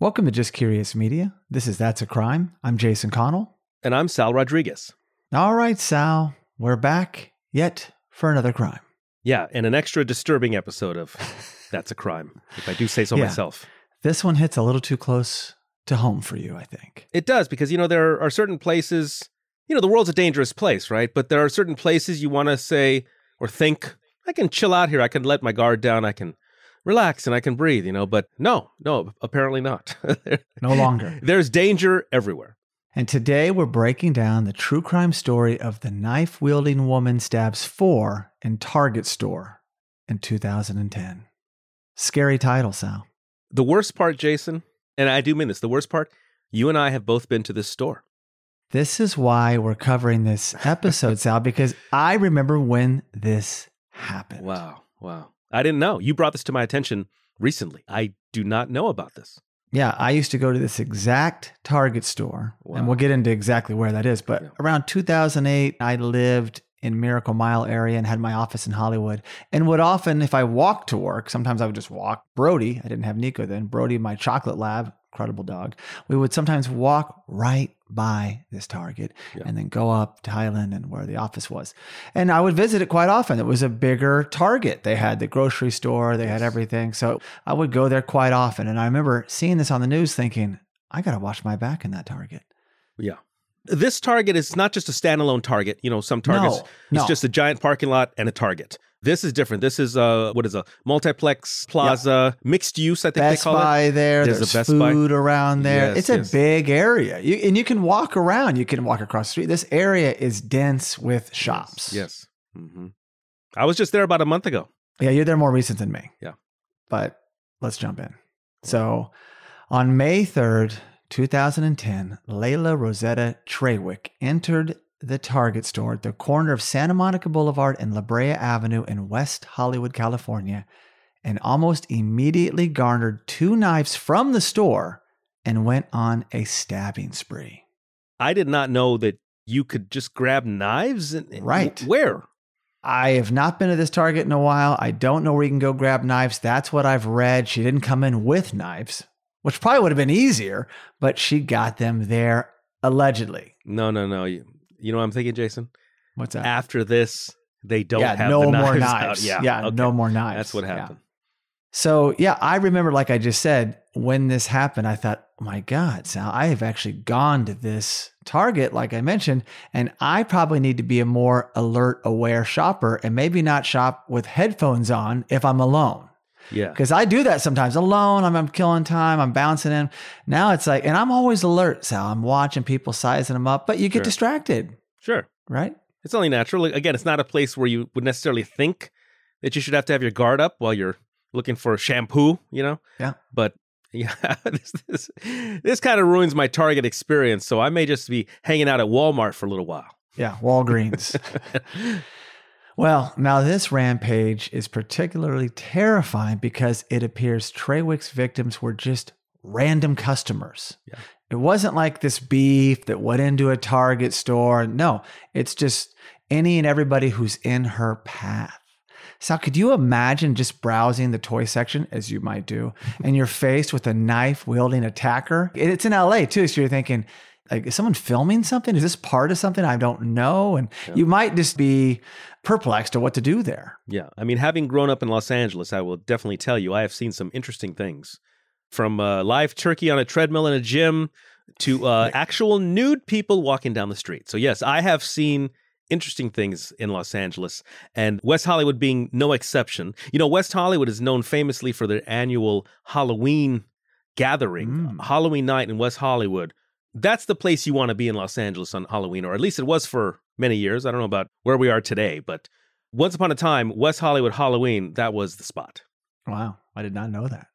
Welcome to Just Curious Media. This is That's a Crime. I'm Jason Connell. And I'm Sal Rodriguez. All right, Sal, we're back yet for another crime. Yeah, and an extra disturbing episode of That's a Crime, if I do say so Yeah. myself. This one hits a little too close to home for you, I think. It does, because, you know, there are certain places, you know, the world's a dangerous place, right? But there are certain places you want to say or think, I can chill out here. I can let my guard down. I can relax and I can breathe, you know. But no, no, apparently not. No longer. There's danger everywhere. And today we're breaking down the true crime story of the knife wielding woman stabs four in Target store in 2010. Scary title, Sal. The worst part, Jason, and I do mean this, the worst part, you and I have both been to this store. This is why we're covering this episode, Sal, because I remember when this happened. Wow. Wow. I didn't know. You brought this to my attention recently. I do not know about this. Yeah, I used to go to this exact Target store, and we'll get into exactly where that is. But Yeah. around 2008, I lived in Miracle Mile area and had my office in Hollywood. And would often, if I walked to work, sometimes I would just walk. Brody, I didn't have Nico then. Brody, my chocolate lab, incredible dog. We would sometimes walk right by this Target Yeah. and then go up to Highland and where the office was. And I would visit it quite often. It was a bigger Target. They had the grocery store, they had everything. So I would go there quite often. And I remember seeing this on the news thinking, I got to watch my back in that Target. Yeah. This Target is not just a standalone Target. You know, some Targets, No, no. it's just a giant parking lot and a Target. This is different. This is uh what is a multiplex plaza, mixed use, I think Best they call it. Buy there. There's There's, a Best Buy. food around there. Yes, it's a big area. You, and you can walk around. You can walk across the street. This area is dense with shops. Yes. hmm I was just there about a month ago. Yeah, you're there more recent than me. Yeah. But let's jump in. So on May 3rd, 2010, Layla Rosetta Trawick entered the Target store at the corner of Santa Monica Boulevard and La Brea Avenue in West Hollywood, California, and almost immediately garnered two knives from the store and went on a stabbing spree. I did not know that you could just grab knives and, Right. where? I have not been to this Target in a while. I don't know where you can go grab knives. That's what I've read. She didn't come in with knives, which probably would have been easier, but she got them there allegedly. No, no, no. You, know what I'm thinking, Jason? What's that? After this, they don't yeah, have no more knives knives. Yeah, yeah okay. no more knives. That's what Yeah. happened. So, yeah, I remember, like I just said, when this happened, I thought, oh my God, Sal, I have actually gone to this Target, like I mentioned, and I probably need to be a more alert, aware shopper and maybe not shop with headphones on if I'm alone. Yeah. Because I do that sometimes alone. I'm, I'm killing time. I'm bouncing in. Now it's like, and I'm always alert, Sal. I'm watching people sizing them up, but you get Sure. distracted, Sure. right? It's only natural. Again, it's not a place where you would necessarily think that you should have to have your guard up while you're looking for shampoo, you know? Yeah. But yeah, this this, this kind of ruins my Target experience. So I may just be hanging out at Walmart for a little while. Yeah, Walgreens. well, now this rampage is particularly terrifying because it appears Trawick's victims were just random customers. Yeah. It wasn't like this beef that went into a Target store. No, it's just any and everybody who's in her path. So, could you imagine just browsing the toy section as you might do, and you're faced with a knife wielding attacker? It's in LA too, so you're thinking, like, is someone filming something? Is this part of something I don't know? And Yeah. you might just be perplexed to what to do there. Yeah. I mean, having grown up in Los Angeles, I will definitely tell you, I have seen some interesting things from uh, live turkey on a treadmill in a gym to uh, actual nude people walking down the street. So, yes, I have seen interesting things in Los Angeles and West Hollywood being no exception. You know, West Hollywood is known famously for their annual Halloween gathering, Mm. Halloween night in West Hollywood. That's the place you want to be in Los Angeles on Halloween, or at least it was for many years. I don't know about where we are today, but once upon a time, West Hollywood Halloween, that was the spot. Wow, I did not know that.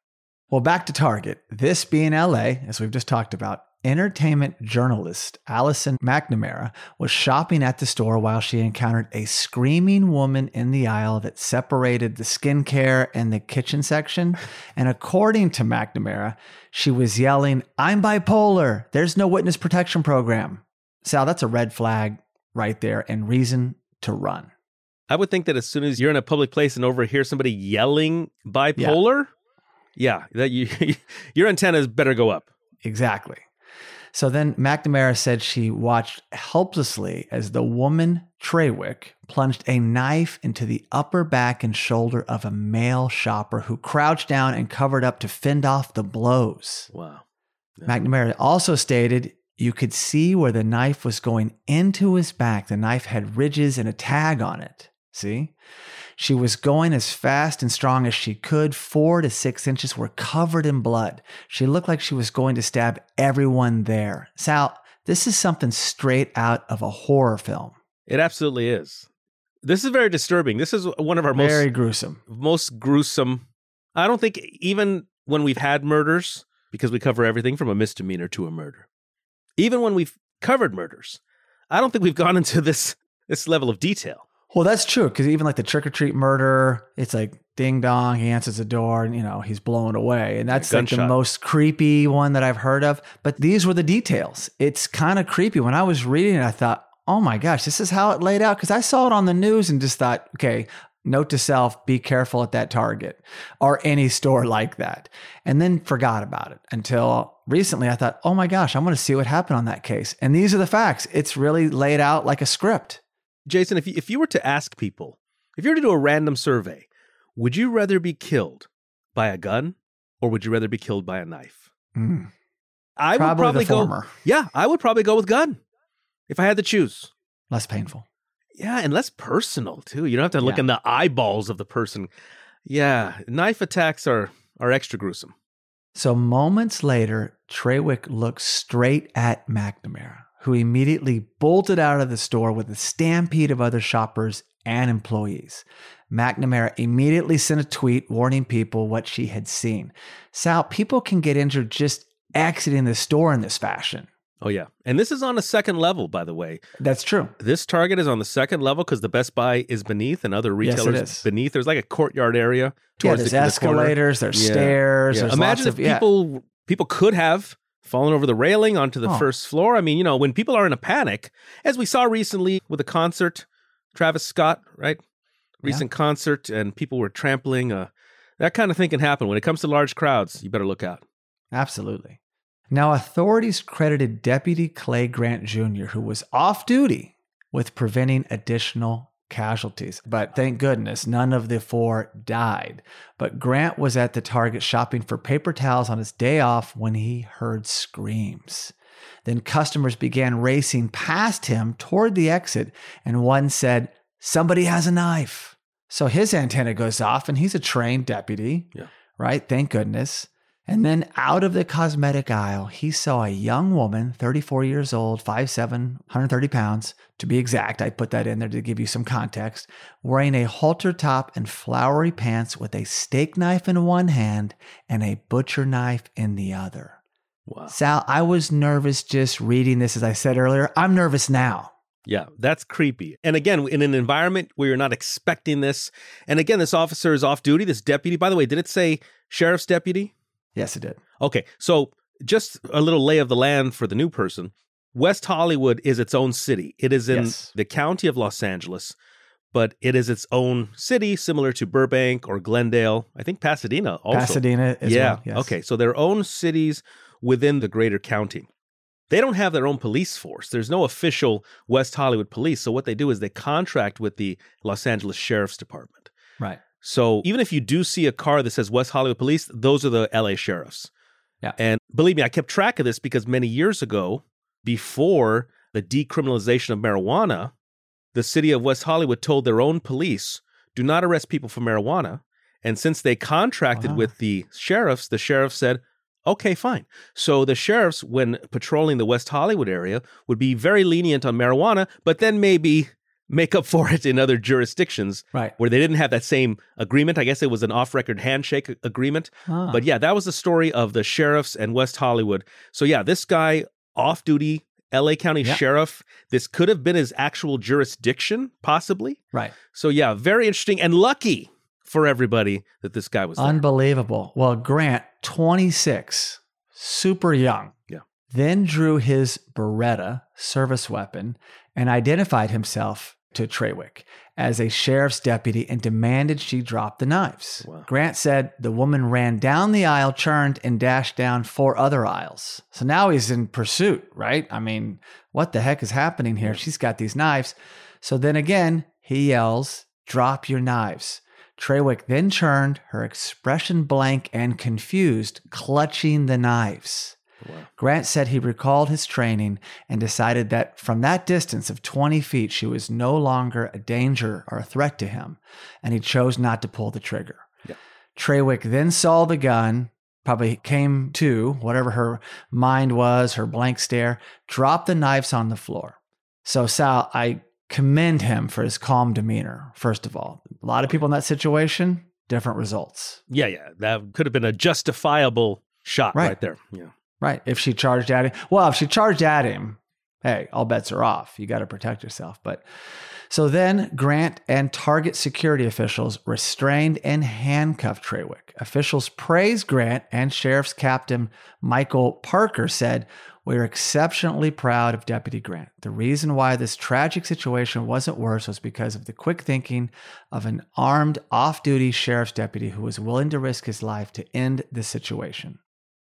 Well, back to Target. This being LA, as we've just talked about, entertainment journalist Allison McNamara was shopping at the store while she encountered a screaming woman in the aisle that separated the skincare and the kitchen section. And according to McNamara, she was yelling, I'm bipolar. There's no witness protection program. Sal, that's a red flag right there and reason to run. I would think that as soon as you're in a public place and overhear somebody yelling bipolar, Yeah, that you your antennas better go up. Exactly. So then McNamara said she watched helplessly as the woman, Trawick, plunged a knife into the upper back and shoulder of a male shopper who crouched down and covered up to fend off the blows. Wow. Yeah. McNamara also stated you could see where the knife was going into his back. The knife had ridges and a tag on it. See? She was going as fast and strong as she could. Four to six inches were covered in blood. She looked like she was going to stab everyone there. Sal, this is something straight out of a horror film. It absolutely is. This is very disturbing. This is one of our Very most gruesome. most gruesome. I don't think even when we've had murders, because we cover everything from a misdemeanor to a murder. Even when we've covered murders, I don't think we've gone into this this level of detail. Well, that's true because even like the trick or treat murder, it's like ding dong, he answers the door, and you know he's blown away, and that's like the most creepy one that I've heard of. But these were the details. It's kind of creepy. When I was reading it, I thought, oh my gosh, this is how it laid out because I saw it on the news and just thought, okay. Note to self, be careful at that Target or any store like that. And then forgot about it until recently I thought, oh my gosh, I'm going to see what happened on that case. And these are the facts. It's really laid out like a script. Jason, if you, if you were to ask people, if you were to do a random survey, would you rather be killed by a gun or would you rather be killed by a knife? Mm. I Probably would probably go. former. Yeah, I would probably go with gun if I had to choose. Less painful. Yeah, and less personal too. You don't have to look Yeah. in the eyeballs of the person. Yeah, knife attacks are are extra gruesome. So moments later, Trawick looks straight at McNamara, who immediately bolted out of the store with a stampede of other shoppers and employees. McNamara immediately sent a tweet warning people what she had seen. Sal, people can get injured just exiting the store in this fashion. Oh yeah, and this is on a second level, by the way. That's true. This Target is on the second level because the Best Buy is beneath and other retailers is. beneath. There's like a courtyard area. Yeah, towards there's the, the escalators, there's Yeah, stairs, Yeah. there's Imagine lots if of yeah. people people could have fallen over the railing onto the Oh. first floor. I mean, you know, when people are in a panic, as we saw recently with a concert, Travis Scott, right? Recent concert, and people were trampling. Uh, that kind of thing can happen when it comes to large crowds. You better look out. Absolutely. Now, authorities credited Deputy Clay Grant Jr., who was off duty, with preventing additional casualties. But thank goodness none of the four died. But Grant was at the Target shopping for paper towels on his day off when he heard screams. Then customers began racing past him toward the exit, and one said, Somebody has a knife. So his antenna goes off, and he's a trained deputy, Yeah. right? Thank goodness. And then out of the cosmetic aisle, he saw a young woman, 34 years old, 5'7, 130 pounds. To be exact, I put that in there to give you some context, wearing a halter top and flowery pants with a steak knife in one hand and a butcher knife in the other. Wow. Sal, I was nervous just reading this, as I said earlier. I'm nervous now. Yeah, that's creepy. And again, in an environment where you're not expecting this, and again, this officer is off duty, this deputy. By the way, did it say sheriff's deputy? Yes, it did. Okay, so just a little lay of the land for the new person. West Hollywood is its own city. It is in Yes. the county of Los Angeles, but it is its own city, similar to Burbank or Glendale. I think Pasadena also. Pasadena as yeah. well. Yes. Okay. So their own cities within the greater county. They don't have their own police force. There's no official West Hollywood police. So what they do is they contract with the Los Angeles Sheriff's Department. Right. So even if you do see a car that says West Hollywood Police, those are the LA sheriffs. Yeah. And believe me, I kept track of this because many years ago, before the decriminalization of marijuana, the city of West Hollywood told their own police, do not arrest people for marijuana. And since they contracted Wow. with the sheriffs, the sheriffs said, okay, fine. So the sheriffs, when patrolling the West Hollywood area, would be very lenient on marijuana, but then maybe make up for it in other jurisdictions Right. where they didn't have that same agreement. I guess it was an off record handshake agreement. Ah. But yeah, that was the story of the sheriffs and West Hollywood. So yeah, this guy off duty LA County Yeah. sheriff, this could have been his actual jurisdiction, possibly. right. So yeah, very interesting and lucky for everybody that this guy was there. Unbelievable. Well, Grant, 26, super young. Yeah. Then drew his Beretta service weapon and identified himself to Trawick as a sheriff's deputy and demanded she drop the knives. Wow. Grant said the woman ran down the aisle, churned, and dashed down four other aisles. So now he's in pursuit, right? I mean, what the heck is happening here? She's got these knives. So then again, he yells, Drop your knives. Trawick then churned, her expression blank and confused, clutching the knives. Wow. Grant said he recalled his training and decided that from that distance of 20 feet, she was no longer a danger or a threat to him, and he chose not to pull the trigger. Yeah. Trawick then saw the gun, probably came to, whatever her mind was, her blank stare, dropped the knives on the floor. So, Sal, I commend him for his calm demeanor, first of all. A lot of people in that situation, different results. Yeah, yeah. That could have been a justifiable shot Right. right, there. Yeah. Right. If she charged at him, well, if she charged at him, hey, all bets are off. You got to protect yourself. But so then Grant and Target security officials restrained and handcuffed Trawick. Officials praised Grant and Sheriff's Captain Michael Parker said, We're exceptionally proud of Deputy Grant. The reason why this tragic situation wasn't worse was because of the quick thinking of an armed off duty sheriff's deputy who was willing to risk his life to end the situation.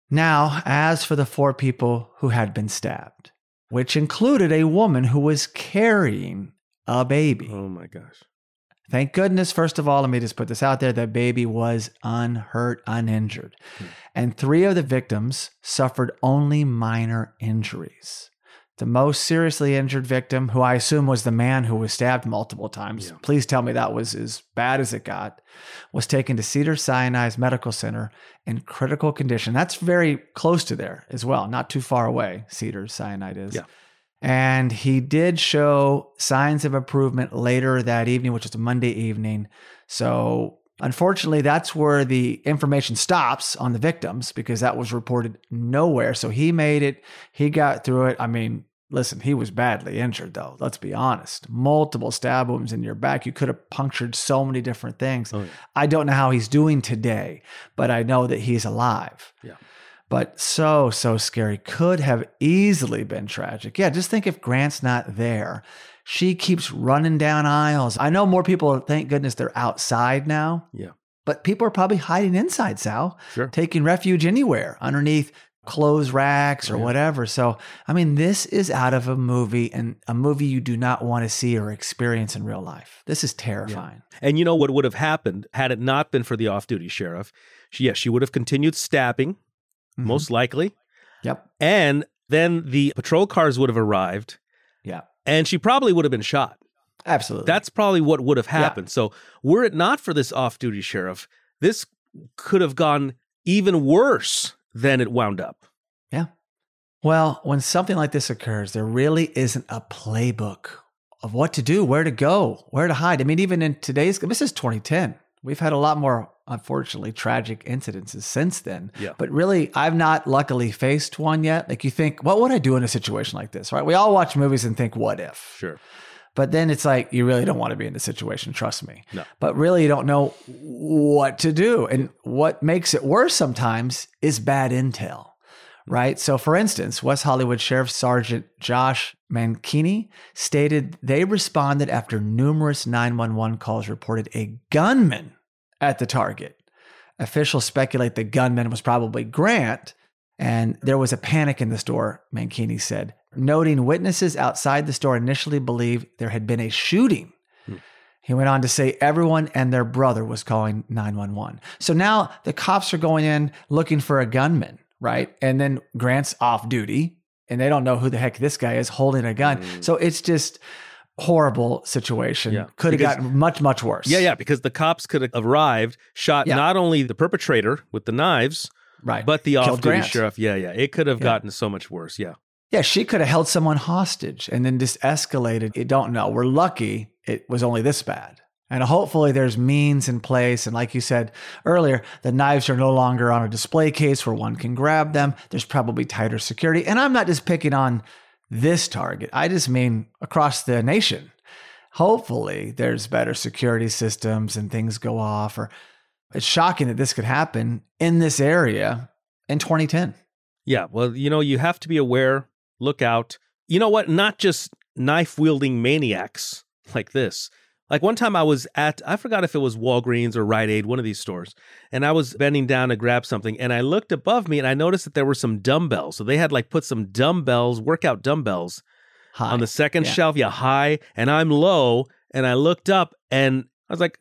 Now, as for the four people who had been stabbed, which included a woman who was carrying a baby. Oh my gosh. Thank goodness, first of all, let me just put this out there that baby was unhurt, uninjured. Hmm. And three of the victims suffered only minor injuries. The most seriously injured victim, who I assume was the man who was stabbed multiple times, Yeah. please tell me that was as bad as it got, was taken to Cedar Sinai's Medical Center in critical condition. That's very close to there as well, not too far away, Cedar Sinai is. Yeah. And he did show signs of improvement later that evening, which was a Monday evening. So, unfortunately, that's where the information stops on the victims because that was reported nowhere. So, he made it, he got through it. I mean, listen, he was badly injured, though. Let's be honest. Multiple stab wounds in your back. You could have punctured so many different things. Oh, yeah. I don't know how he's doing today, but I know that he's alive. Yeah. But so, so scary. Could have easily been tragic. Yeah, just think if Grant's not there. She keeps running down aisles. I know more people, thank goodness, they're outside now. Yeah. But people are probably hiding inside, Sal, Sure. taking refuge anywhere underneath clothes racks or Yeah. whatever. So, I mean, this is out of a movie and a movie you do not want to see or experience in real life. This is terrifying. And you know what would have happened had it not been for the off duty sheriff? She, yes, she would have continued stabbing, Mhm. most likely. Yep. And then the patrol cars would have arrived Yeah. and she probably would have been shot. Absolutely. That's probably what would have happened. So, were it not for this off duty sheriff, this could have gone even worse than it wound up. Yeah. Well, when something like this occurs, there really isn't a playbook of what to do, where to go, where to hide. I mean, even in today's, this is 2010. We've had a lot more, unfortunately, tragic incidences since then. Yeah. But really, I've not luckily faced one yet. Like you think, what would I do in a situation like this, right? We all watch movies and think, what if? Sure. But then it's like, you really don't want to be in the situation, trust me. No. But really, you don't know what to do. And what makes it worse sometimes is bad intel, right? So, for instance, West Hollywood Sheriff Sergeant Josh Mankini stated they responded after numerous 911 calls reported a gunman at the target. Officials speculate the gunman was probably Grant, and there was a panic in the store, Mankini said, noting witnesses outside the store initially believed there had been a shooting. Hmm. He went on to say everyone and their brother was calling 911. So now the cops are going in looking for a gunman, right? And then Grant's off duty and they don't know who the heck this guy is holding a gun. Mm. So it's just horrible situation. Yeah. Could have gotten much, much worse. Yeah, yeah, because the cops could have arrived, shot Yeah. not only the perpetrator with the knives, Right. but the off duty sheriff. Yeah, yeah. It could have Yeah. gotten so much worse. Yeah. Yeah, she could have held someone hostage and then just escalated. You don't know. We're lucky it was only this bad. And hopefully there's means in place. And like you said earlier, the knives are no longer on a display case where one can grab them. There's probably tighter security. And I'm not just picking on this target, I just mean across the nation. Hopefully there's better security systems and things go off. Or it's shocking that this could happen in this area in 2010. Yeah. Well, you know, you have to be aware, look out. You know what? Not just knife wielding maniacs like this. Like one time I was at, I forgot if it was Walgreens or Rite Aid, one of these stores, and I was bending down to grab something, and I looked above me and I noticed that there were some dumbbells. So they had like put some dumbbells, workout dumbbells, High. on the second Yeah. shelf, yeah, high, and I'm low, and I looked up and I was like,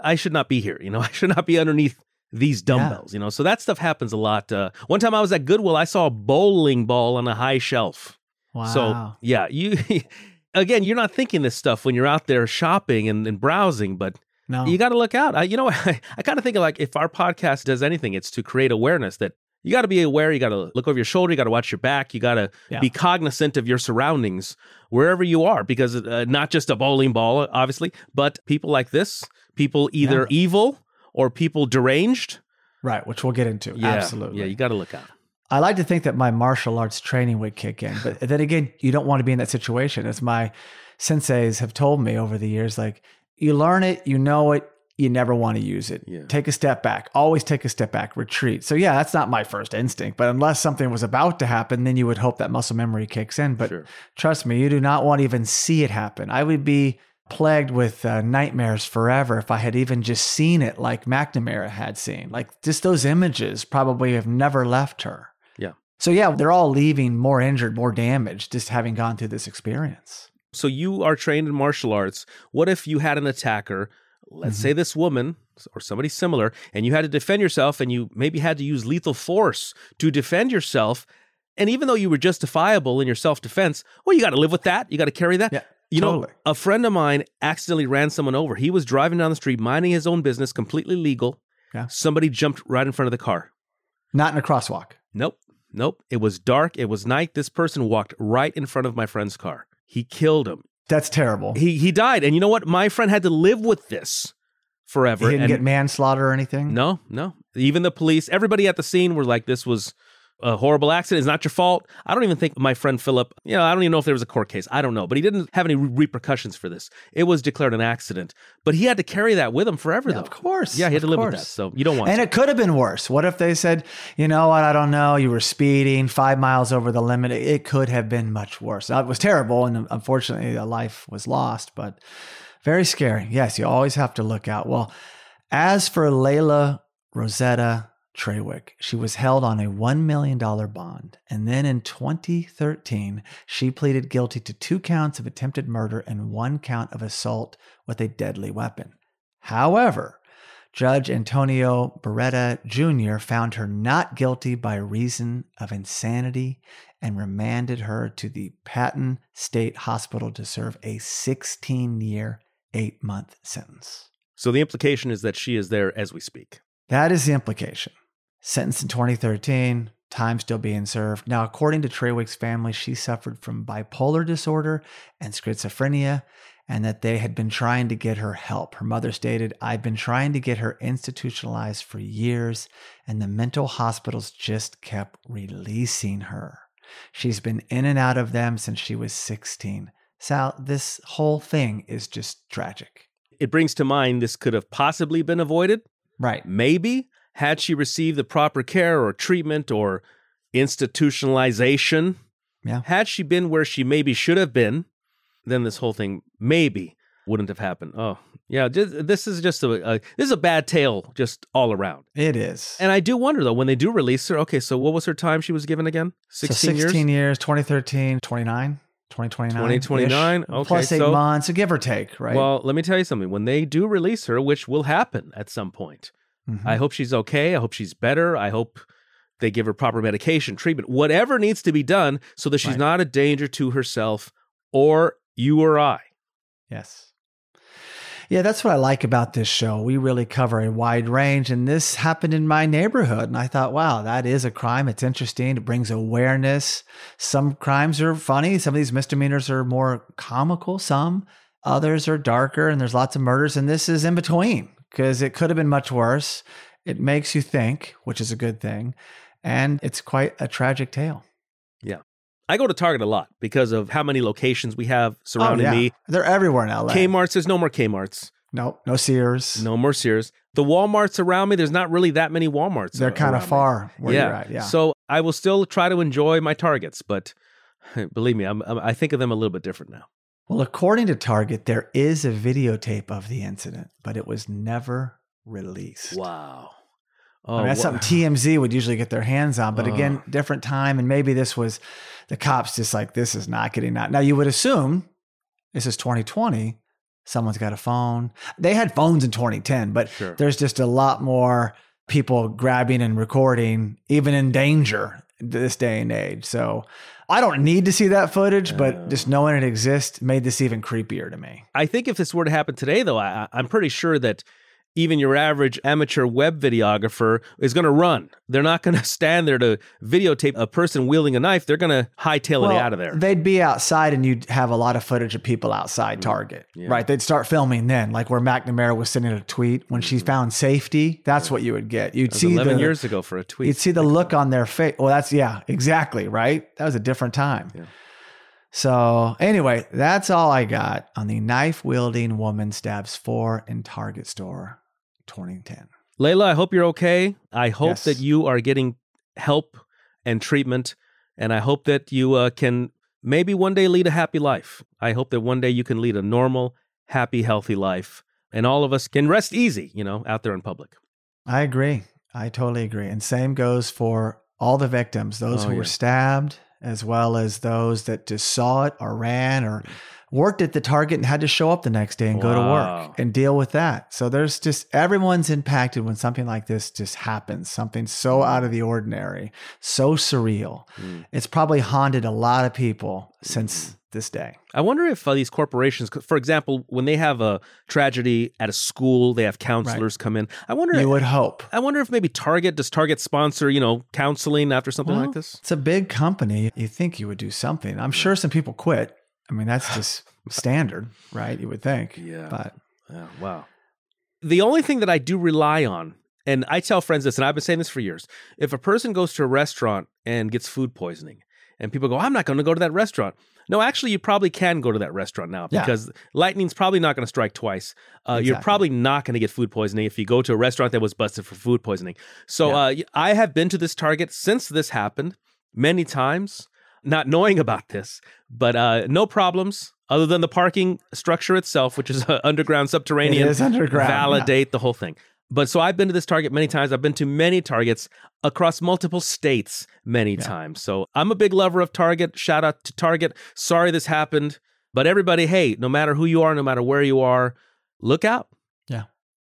I should not be here. You know, I should not be underneath these dumbbells. You know, so that stuff happens a lot. Uh, one time I was at Goodwill, I saw a bowling ball on a high shelf. wow. So yeah, you again, you're not thinking this stuff when you're out there shopping and, and browsing, but no. you got to look out. I, you know, I, I kind of think of like if our podcast does anything, it's to create awareness that you got to be aware. You got to look over your shoulder. You got to watch your back. You got to Yeah. be cognizant of your surroundings wherever you are, because uh, not just a bowling ball, obviously, but people like this, people either Yeah. evil or people deranged. right, which we'll get into. Yeah, Absolutely. Yeah, you got to look out. I like to think that my martial arts training would kick in, but then again, you don't want to be in that situation. As my senseis have told me over the years, like you learn it, you know it, you never want to use it. Yeah. Take a step back. Always take a step back. Retreat. So yeah, that's not my first instinct, but unless something was about to happen, then you would hope that muscle memory kicks in. But Sure. trust me, you do not want to even see it happen. I would be plagued with uh, nightmares forever if I had even just seen it like McNamara had seen. Like just those images probably have never left her. Yeah. So yeah, they're all leaving more injured, more damaged, just having gone through this experience. So you are trained in martial arts. What if you had an attacker, let's Mm-hmm. say this woman or somebody similar, and you had to defend yourself and you maybe had to use lethal force to defend yourself? And even though you were justifiable in your self defense, well, you got to live with that. You got to carry that. Yeah, You know, a friend of mine accidentally ran someone over. He was driving down the street, minding his own business, completely legal. Yeah. Somebody jumped right in front of the car. Not in a crosswalk. Nope. Nope. It was dark. It was night. This person walked right in front of my friend's car. He killed him. That's terrible. He he died, and you know what? My friend had to live with this forever. He didn't and get manslaughter or anything. no, no. Even the police, everybody at the scene were like, "This was a horrible accident. It's not your fault." I don't even think my friend Philip. You know, I don't even know if there was a court case. I don't know, but he didn't have any re- repercussions for this. It was declared an accident, but he had to carry that with him forever, Yeah, though. of course. Yeah, he had to live with that. So you don't want. And to. it could have been worse. What if they said, you know what, I don't know, you were speeding five miles over the limit? It could have been much worse. It was terrible, and unfortunately, a life was lost, but very scary. Yes, you always have to look out. Well, as for Layla Rosetta Trawick, she was held on a $1 million bond. And then in 2013, she pleaded guilty to two counts of attempted murder and one count of assault with a deadly weapon. However, Judge Antonio Barreto Jr. found her not guilty by reason of insanity and remanded her to the Patton State Hospital to serve a 16 year, eight month sentence. so the implication is that she is there as we speak. That is the implication. Sentenced in 2013, time still being served. Now, according to Trawick's family, she suffered from bipolar disorder and schizophrenia, and that they had been trying to get her help. Her mother stated, I've been trying to get her institutionalized for years, and the mental hospitals just kept releasing her. She's been in and out of them since she was 16. Sal, this whole thing is just tragic. It brings to mind this could have possibly been avoided. Right. Maybe had she received the proper care or treatment or institutionalization, Yeah. had she been where she maybe should have been, then this whole thing maybe wouldn't have happened. Oh, yeah, this is just a, a this is a bad tale just all around. It is. And I do wonder though when they do release her. Okay, so what was her time she was given again? So Sixteen, 16 years. years, 2013, 29, 2029. 2029, okay, Plus eight so- months, so give or take, right? Well, let me tell you something. When they do release her, which will happen at some point, Mhm. I hope she's okay. I hope she's better. I hope they give her proper medication, treatment, whatever needs to be done so that she's Right. not a danger to herself or you or I. yes. Yeah, that's what I like about this show. We really cover a wide range, and this happened in my neighborhood. And I thought, wow, that is a crime. It's interesting. It brings awareness. Some crimes are funny. Some of these misdemeanors are more comical. Some others are darker, and there's lots of murders. And this is in between because it could have been much worse. It makes you think, which is a good thing. And it's quite a tragic tale. Yeah. I go to Target a lot because of how many locations we have oh, surrounding oh, yeah. me. They're everywhere in LA. Kmart's, there's no more Kmart's, Nope, no Sears. no more Sears. The Walmarts around me, there's not really that many Walmarts. They're kind of around me. far where yeah. you're at. Yeah. So I will still try to enjoy my Targets, but believe me, I'm, I'm, I think of them a little bit different now. Well, according to Target, there is a videotape of the incident, but it was never released. Wow. Oh, I mean, that's something TMZ would usually get their hands on. But again, different time. And maybe this was the cops just like, this is not getting out. Now, you would assume this is 2020. Someone's got a phone. They had phones in 2010, but Sure. there's just a lot more people grabbing and recording, even in danger this day and age. So I don't need to see that footage, but just knowing it exists made this even creepier to me. I think if this were to happen today, though, I, I'm pretty sure that even your average amateur web videographer is going to run. They're not going to stand there to videotape a person wielding a knife. They're going to hightail it out of there. They'd be outside and you'd have a lot of footage of people outside mm, Target, Yeah. right? They'd start filming then, like where McNamara was sending a tweet when she mm-hmm. found safety. That's what you would get. You'd see 11 the, years ago for a tweet. You'd see the look on their face. Well, that's yeah, exactly right. That was a different time. Yeah. So anyway, that's all I got on the knife wielding woman stabs four in Target store, 2010. Layla, I hope you're okay. I hope Yes. that you are getting help and treatment, and I hope that you uh, can maybe one day lead a happy life. I hope that one day you can lead a normal, happy, healthy life, and all of us can rest easy, you know, out there in public. I agree. I totally agree. And same goes for all the victims, those Oh, who yeah. were stabbed, as well as those that just saw it or ran or worked at the Target and had to show up the next day and go to work and deal with that. So there's just everyone's impacted when something like this just happens, something so out of the ordinary, so surreal. Mm. It's probably haunted a lot of people since this day. I wonder if uh, these corporations, for example, when they have a tragedy at a school, they have counselors come in. I wonder. You would hope. I wonder if maybe Target does Target sponsor, you know, counseling after something Well, like this. It's a big company. You think you would do something. I'm sure some people quit. I mean, that's just standard, right? You would think. Yeah. But Yeah, wow. The only thing that I do rely on, and I tell friends this, and I've been saying this for years if a person goes to a restaurant and gets food poisoning, and people go, I'm not going to go to that restaurant. No, actually, you probably can go to that restaurant now Yeah. because lightning's probably not going to strike twice. Uh, You're probably not going to get food poisoning if you go to a restaurant that was busted for food poisoning. So uh, I have been to this Target since this happened many times, not knowing about this, but uh, no problems other than the parking structure itself, which is uh, underground, subterranean. It is underground, Validate the whole thing. But so I've been to this Target many times. I've been to many Targets across multiple states many times. So I'm a big lover of Target. Shout out to Target. Sorry this happened. But everybody, hey, no matter who you are, no matter where you are, look out. Yeah.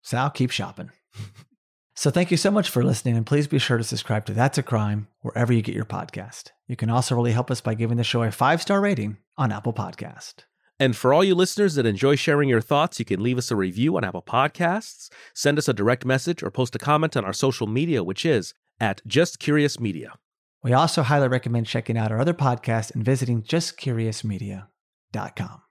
Sal, keep shopping. so thank you so much for listening. And please be sure to subscribe to That's a Crime wherever you get your podcast. You can also really help us by giving the show a five star rating on Apple Podcast. And for all you listeners that enjoy sharing your thoughts, you can leave us a review on Apple Podcasts, send us a direct message, or post a comment on our social media, which is at Just Curious Media. We also highly recommend checking out our other podcasts and visiting justcuriousmedia.com.